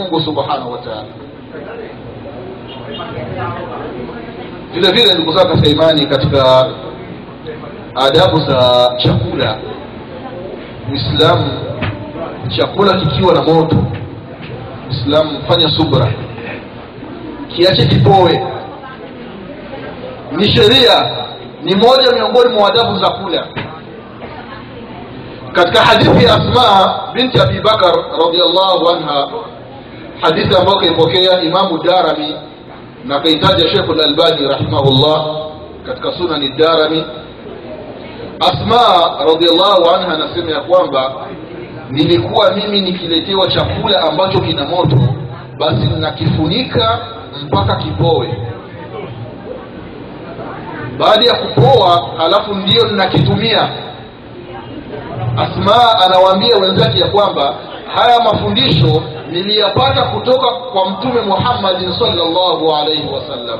mungu subhanahu wa vile vile zangu katika imani katika adabu za chakula uislamu chakula kikiwa na moto uislamu fanya subra kiache kipoe. Ni sheria ni moja miongoni mwa adabu za kula. Katika hadithi ya asma binti abi bakar radiallahu anha hadithi ambayo kaipokea imamu darami na kaitaja shekhu lalbani rahimahullah katika sunani darami asma radiallahu anha anasema ya kwamba nilikuwa mimi nikiletewa chakula ambacho kina moto basi ninakifunika mpaka kipoe. Baada ya kupoa halafu ndiyo ninakitumia. Asma anawaambia wenzake ya kwamba haya mafundisho niliyapata kutoka kwa mtume muhammadin salllahu alaihi wasallam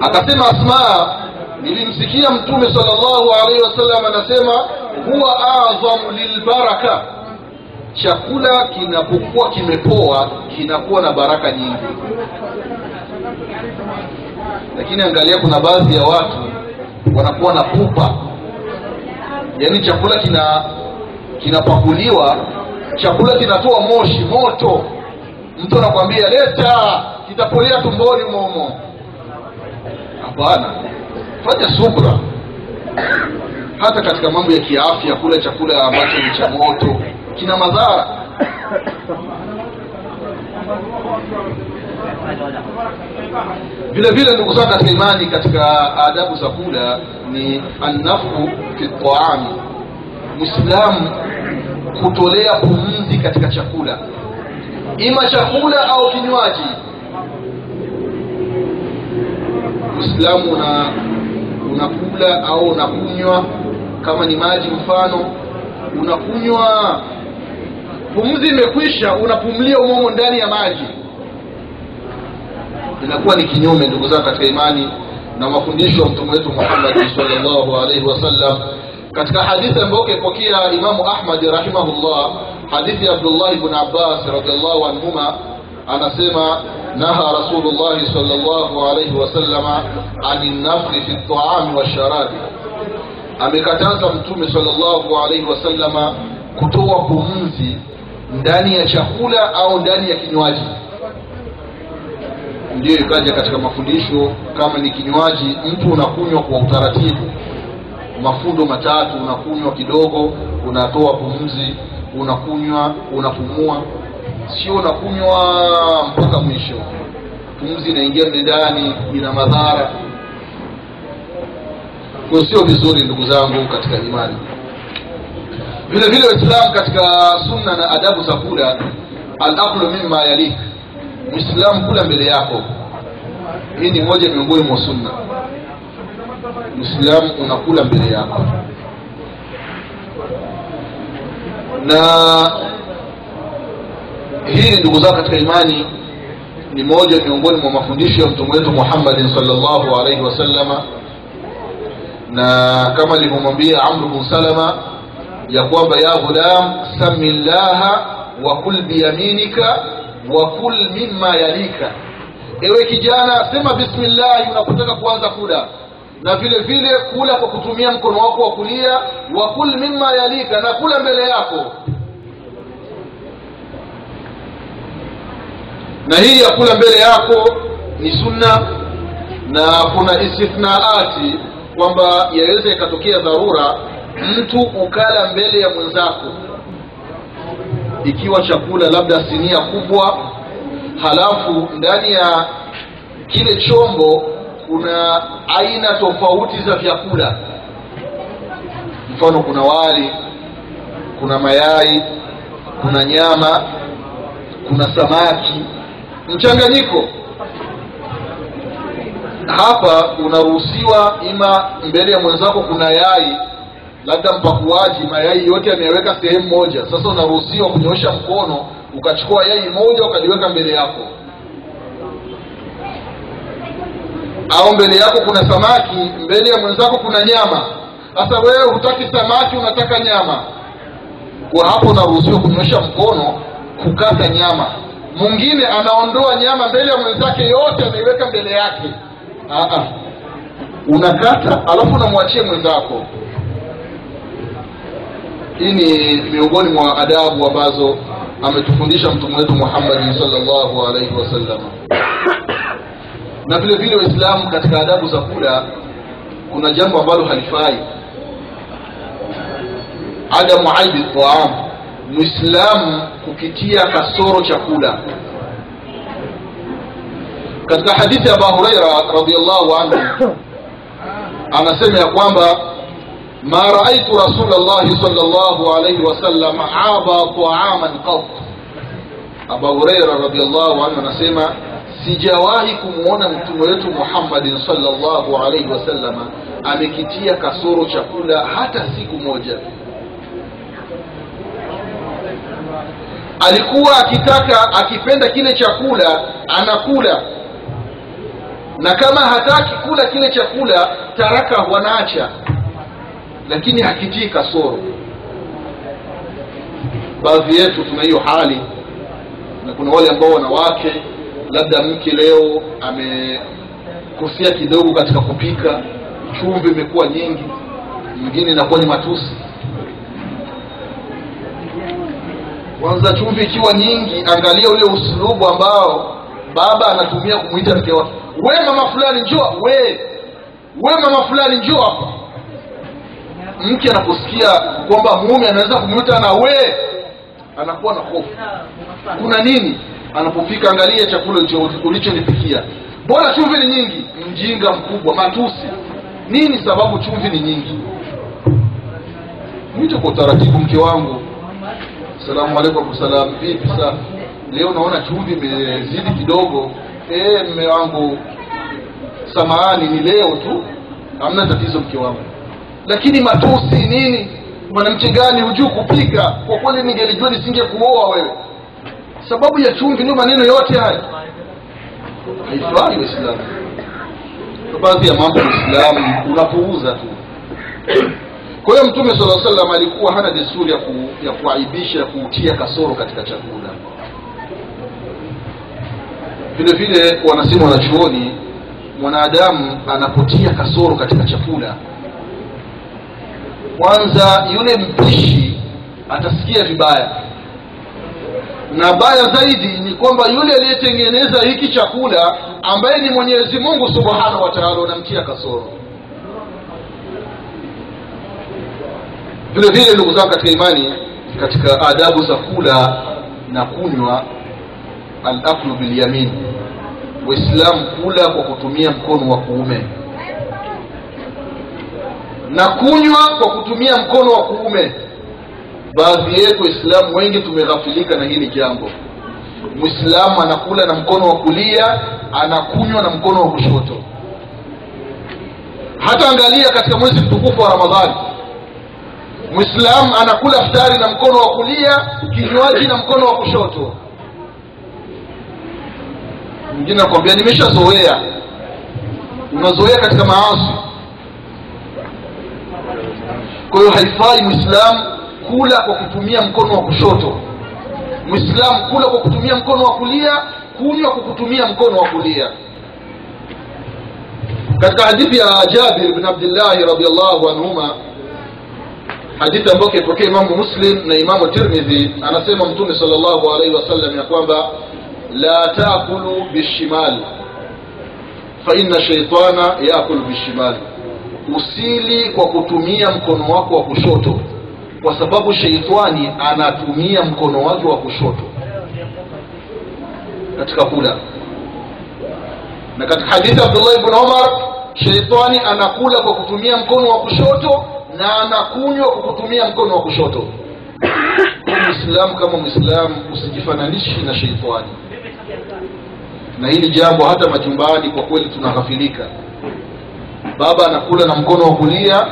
akasema asma nilimsikia mtume salllahu alaihi wasallam anasema huwa adhamu lilbaraka. Chakula kinapokuwa kimepoa kinakuwa na baraka nyingi. Lakini angalia kuna baadhi ya watu wanakuwa na pupa. Yaani chakula kina kinapakuliwa chakula kinatoa moshi moto. Mtu anakwambia leta kitapolea tumboni momo. Hapana. Fanya subra. Hata katika mambo ya kiafya kula chakula ambacho ni cha moto kina madhara. Vile vile ndugu zangu katika imani katika adabu za kula ni annafu fi taami mwislamu kutolea pumzi katika chakula. Ima chakula au kinywaji. Uislamu una au unakunywa. Kama ni maji mfano unakunywa. Pumzi imekwisha unapumlia umomo ndani ya maji. Inakuwa ni kinyume ndugu zangu katika imani na mafundisho ya mtume wetu muhammadi salllahu alaihi wasallam katika hadithi ambayo kaipokea imamu ahmadi rahimahullah hadithi ya abdullah ibn abbas radiallahu anhuma anasema naha rasulullahi salllahu alaihi wasallama ani nafhi fi ltaami walsharabi amekataza mtume salllahu alaihi wasallama kutoa pumzi ndani ya chakula au ndani ya kinywaji. Ndiyo ikaja katika mafundisho kama ni kinywaji mtu unakunywa kwa utaratibu mafundo matatu unakunywa kidogo unatoa pumzi unakunywa unapumua. Sio unakunywa mpaka mwisho. Pumzi inaingia ndani ina madhara. Kwa sio vizuri ndugu zangu katika imani. Vile vile waislamu katika sunna na adabu za kula alaklu mima yalik. Mwislamu kula mbele yako. Hii ni moja miongoni mwa sunna mwislamu unakula mbele yako. Na hii ndugu zao katika imani ni moja miongoni mwa mafundisho ya mtume wetu muhammadin salllahu alaihi wasallama na kama alivyomwambia amru bnu salama ya kwamba ya ghulam sami llaha wa kul biyaminika wa kul mimma yalika. Ewe kijana sema bismillahi unapotaka kuanza kula na vile vile kula kwa kutumia mkono wako wa kulia wa kul mimma yalika na kula mbele yako. Na hii ya kula mbele yako ni sunna na kuna istithnaati kwamba yaweza ikatokea dharura mtu ukala mbele ya mwenzako. Ikiwa chakula labda sinia kubwa halafu ndani ya kile chombo kuna aina tofauti za vyakula. Mfano kuna wali kuna mayai kuna nyama kuna samaki. Mchanganyiko. Hapa unaruhusiwa ima mbele ya mwenzako kuna yai labda mpakuaji mayai yote ameyaweka sehemu moja. Sasa unaruhusiwa kunyoosha mkono ukachukua yai moja ukaliweka mbele yako au mbele yako kuna samaki mbele ya mwenzako kuna nyama. Sasa wewe hutaki samaki unataka nyama. Kwa hapo unaruhusiwa kunyosha mkono kukata nyama. Mwingine anaondoa nyama mbele ya mwenzake yote anaiweka mbele yake. Aa, unakata alafu unamwachia mwenzako. Hii ni miongoni mwa adabu ambazo ametufundisha mtume wetu muhammadi salllahu alaihi wasallam na vile vile waislamu katika adabu za kula kuna jambo ambalo halifai. Adamu aibi taam mwislamu kukitia kasoro chakula katika hadithi ya aba Huraira radiallahu anhu anasema ya kwamba ma raaitu rasul llahi sal llah alaihi wasallam aba taaman qat. Aba Huraira radiallahu anhu anasema sijawahi kumwona mtume wetu muhammadin salllahu alaihi wasallama amekitia kasoro chakula hata siku moja. Alikuwa akitaka akipenda kile chakula anakula. Na kama hataki kula kile chakula taraka wanaacha. Lakini hakitii kasoro. Baadhi yetu tuna hiyo hali. Na kuna wale ambao wanawake labda mke leo amekosea kidogo katika kupika chumvi imekuwa nyingi mwingine inakuwa ni matusi. Kwanza chumvi ikiwa nyingi angalia ule usulubu ambao baba anatumia kumwita mke wake. We mama fulani njoo we we mama fulani njoo hapa. Mke anaposikia kwamba mume anaweza kumwita na we anakuwa na hofu. Kuna nini anapofika angalia chakula ulichonipikia. Mbona chumvi ni nyingi. Mjinga mkubwa matusi. Nini sababu chumvi ni nyingi? Mwite kwa utaratibu mke wangu. Salamu alaikum salam vipi sa? Leo naona chumvi imezidi kidogo. E, mme wangu. Samahani ni leo tu. Hamna tatizo mke wangu. Lakini matusi nini? Mwanamke gani hujuu kupika? Kwa kweli ningelijua nisingekuoa wewe sababu ya chumvi ndio maneno yote haya. Haifai waislamu baadhi ya mambo waislamu unapuuza tu. Kwa hiyo mtume sala salam alikuwa hana desturi ya, ku, ya kuaibisha ya kuutia kasoro katika chakula. Vile vile wanasema wanachuoni mwanadamu anapotia kasoro katika chakula. Kwanza yule mpishi atasikia vibaya na baya zaidi ni kwamba yule aliyetengeneza hiki chakula ambaye ni mwenyezi mungu subhanahu wa taala unamtia kasoro. Vile vile ndugu zangu katika imani katika adabu za kula na kunywa alaklu bilyamin. Waislamu kula kwa kutumia mkono wa kuume. Na kunywa kwa kutumia mkono wa kuume baadhi yetu waislamu wengi tumeghafilika na hili jambo. Mwislamu anakula na mkono wa kulia anakunywa na mkono wa kushoto. Hata angalia katika mwezi mtukufu wa ramadhani. Mwislamu anakula futari na mkono wa kulia kinywaji na mkono wa kushoto. Mwingine anakwambia nimeshazoea. Unazoea katika maasi. Kwa hiyo haifai mwislamu kula kwa kutumia mkono wa kushoto. Mwislamu kula kwa kutumia mkono wa kulia kunywa kwa kutumia mkono wa kulia. Katika hadithi ya jabir bin abdillahi radiallahu anhuma hadithi ambayo kaipokea imamu muslim na imamu tirmidhi anasema mtume sal llahu alaihi wasallam ya kwamba la takulu bishimal faina shaitana yakulu bishimal usili kwa kutumia mkono wako wa kushoto kwa sababu sheitani anatumia mkono wake wa kushoto katika kula. Na katika hadithi abdullah ibn umar sheitani anakula kwa kutumia mkono wa kushoto na anakunywa kwa kutumia mkono wa kushoto. Mwislamu kama mwislamu usijifananishi na sheitani. Na hili jambo hata majumbani kwa kweli tunaghafilika. Baba anakula na mkono wa kulia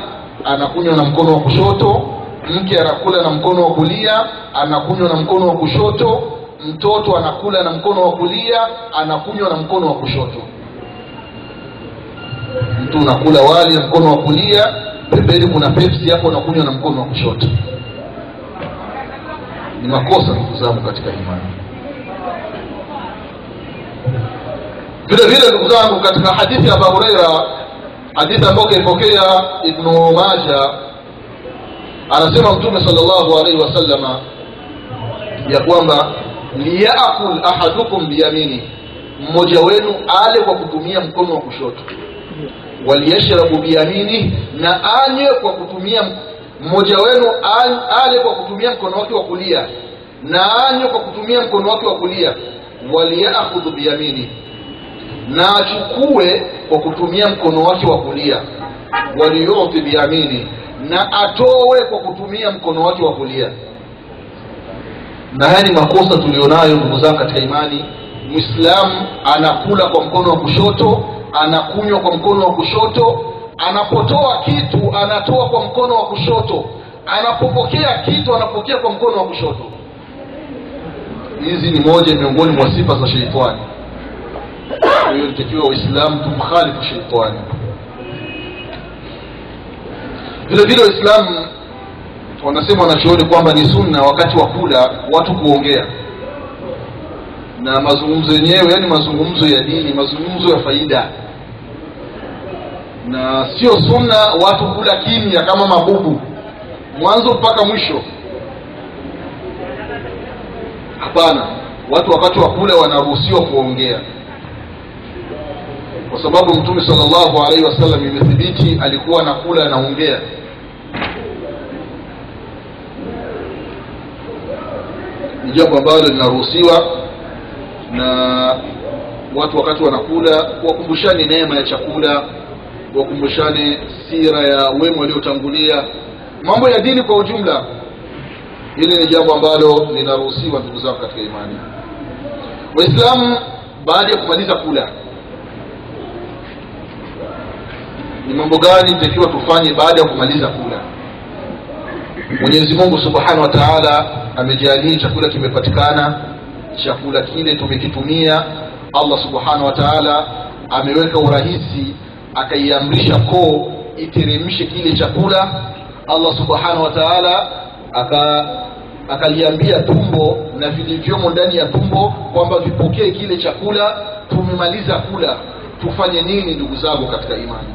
anakunywa na mkono wa kushoto mke anakula na mkono wa kulia anakunywa na mkono wa kushoto. Mtoto anakula na mkono wa kulia anakunywa na mkono wa kushoto. Mtu unakula wali na mkono wa kulia pembeni kuna pepsi hapo unakunywa na mkono wa kushoto. Ni makosa ndugu zangu katika imani. Vile vile ndugu zangu katika hadithi ya abu hureira hadithi ambayo kaipokea ibnu maja anasema mtume salllahu alaihi wasallama ya kwamba liyakul ahadukum biyamini. Mmoja wenu ale kwa kutumia mkono wa kushoto. Waliyashrabu biyamini na anywe kwa kutumia mmoja wenu ale kwa kutumia mkono wake wa kulia na anywe kwa kutumia mkono wake wa kulia. Waliyakhudhu biyamini na achukue kwa kutumia mkono wake wa kulia. Waliyuti biyamini na atowe kwa kutumia mkono wake wa kulia. Na haya ni makosa tulionayo ndugu zangu katika imani. Mwislamu anakula kwa mkono wa kushoto anakunywa kwa mkono wa kushoto anapotoa kitu anatoa kwa mkono wa kushoto anapopokea kitu anapokea kwa mkono wa kushoto. Hizi ni moja miongoni mwa sifa za sheitani. Kwa hiyo nitakiwa waislamu tumkhalifu sheitani vile vile waislamu wanasema wanachooni kwamba ni sunna wakati wa kula watu kuongea. Na mazungumzo yenyewe yani mazungumzo ya dini mazungumzo ya faida. Na sio sunna watu kula kimya kama mabubu. Mwanzo mpaka mwisho. Hapana. Watu wakati wa kula wanaruhusiwa kuongea. Kwa sababu mtume salllahu alaihi wasallam imethibiti alikuwa anakula anaongea ni jambo ambalo linaruhusiwa na watu wakati wanakula. Wakumbushane neema ya chakula wakumbushane sira ya wema waliotangulia. Mambo ya dini kwa ujumla hili ni jambo ambalo linaruhusiwa ndugu zangu katika imani. Waislamu baada ya kumaliza kula ni mambo gani takiwa tufanye baada ya kumaliza kula? Mwenyezi mungu subhanahu wa taala amejalia chakula kimepatikana chakula kile tumekitumia. Allah subhanahu wa taala ameweka urahisi akaiamrisha koo iteremshe kile chakula. Allah subhanahu wa taala aka tumbo na vilivyomo ndani ya tumbo kwamba vipokee kile chakula. Tumemaliza kula. Tufanye nini ndugu zangu katika imani?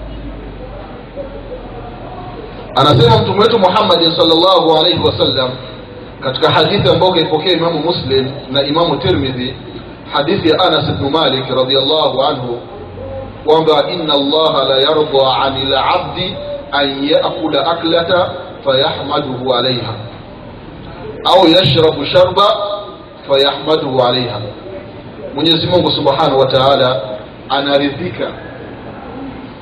Anasema mtume wetu muhammadin salllahu alaihi wasallam katika hadithi ambayo kaipokea imamu muslim na imamu tirmidhi hadithi ya anas bnu malik radiallahu anhu kwamba ina allaha la yarda ani labdi an yakula aklata fayahmaduhu alaiha au yashrabu sharba fayahmaduhu alaiha mwenyezi mungu subhanahu wa taala anaridhika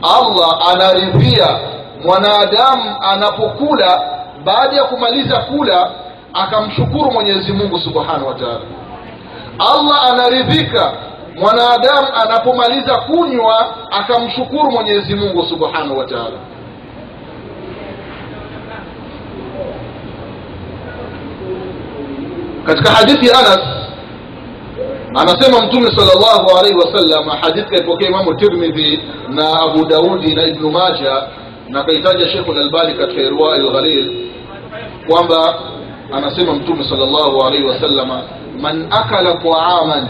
allah anaridhia mwanadamu anapokula baada ya kumaliza kula akamshukuru mwenyezi mungu subhanahu wa taala. Allah anaridhika mwanadamu anapomaliza kunywa akamshukuru mwenyezi mungu subhanahu wa taala. Katika hadithi ya anas anasema mtume salllahu alaihi wasallam hadithi kaipokea imamu tirmidhi na abu daudi na ibnu maja na kaitaja shekhu lalbani katika irwa lghalil kwamba anasema mtume salllahu alaihi wasallama man akala taaman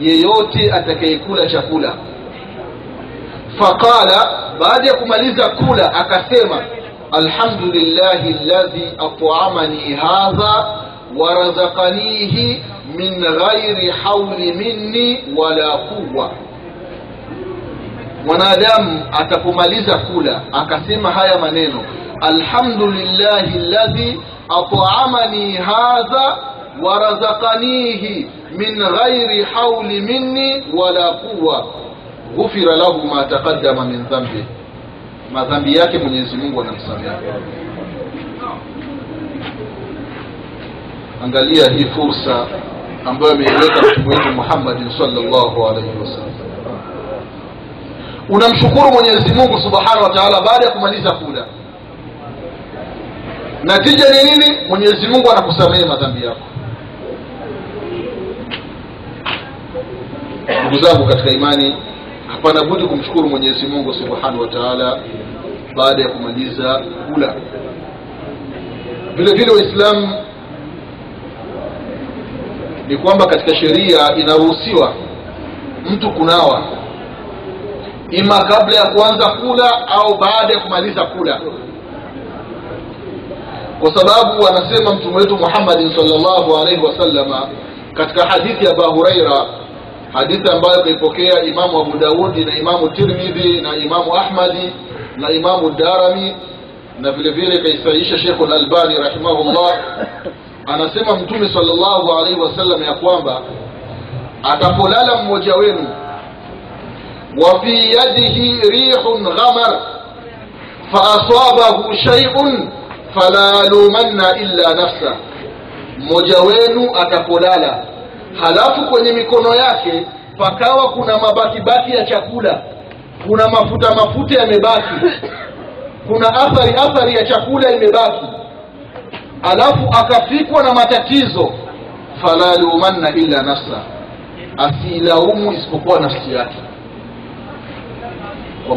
yeyote atakayekula chakula faqala baada ya kumaliza kula akasema alhamdulillahi ladhi atamani hadha warazakanihi min ghairi hauli minni wala quwa mwanadamu atapomaliza kula akasema haya maneno alhamdulillahi ladhi atamani hadha warazakanihi min ghairi hauli minni wala quwa ghufira lahu ma taqaddama min dhambi madhambi yake mwenyezi mungu anamsamehe angalia hii fursa ambayo ameiweka mtume wetu muhammadin salllahu alaihi wasallam unamshukuru mwenyezi mungu subhanahu wa taala baada ya kumaliza kula natija ni nini? Mwenyezi mungu anakusamehe madhambi yako. Ndugu zangu katika imani hapana budi kumshukuru mwenyezi mungu subhanahu wa taala baada ya kumaliza kula. Vile vile waislamu ni kwamba katika sheria inaruhusiwa mtu kunawa ima kabla ya kuanza kula au baada ya kumaliza kula kwa sababu anasema mtume wetu muhammadin salllahu alaihi wasallama katika hadithi ya aba huraira hadithi ambayo kaipokea imamu abu daudi na imamu tirmidhi na imamu ahmadi na imamu darami na vile vile kaisaisha shekhu lalbani rahimahullah anasema mtume salllahu alaihi wasallam ya kwamba atapolala mmoja wenu wa fi yadihi rihun ghamar faasabahu shaiun fala lumanna illa nafsa. Mmoja wenu atapolala halafu kwenye mikono yake pakawa kuna mabakibaki ya chakula kuna mafuta mafuta yamebaki kuna athari athari ya chakula imebaki alafu akafikwa na matatizo fala lumanna illa nafsa. Asiilaumu isipokuwa nafsi yake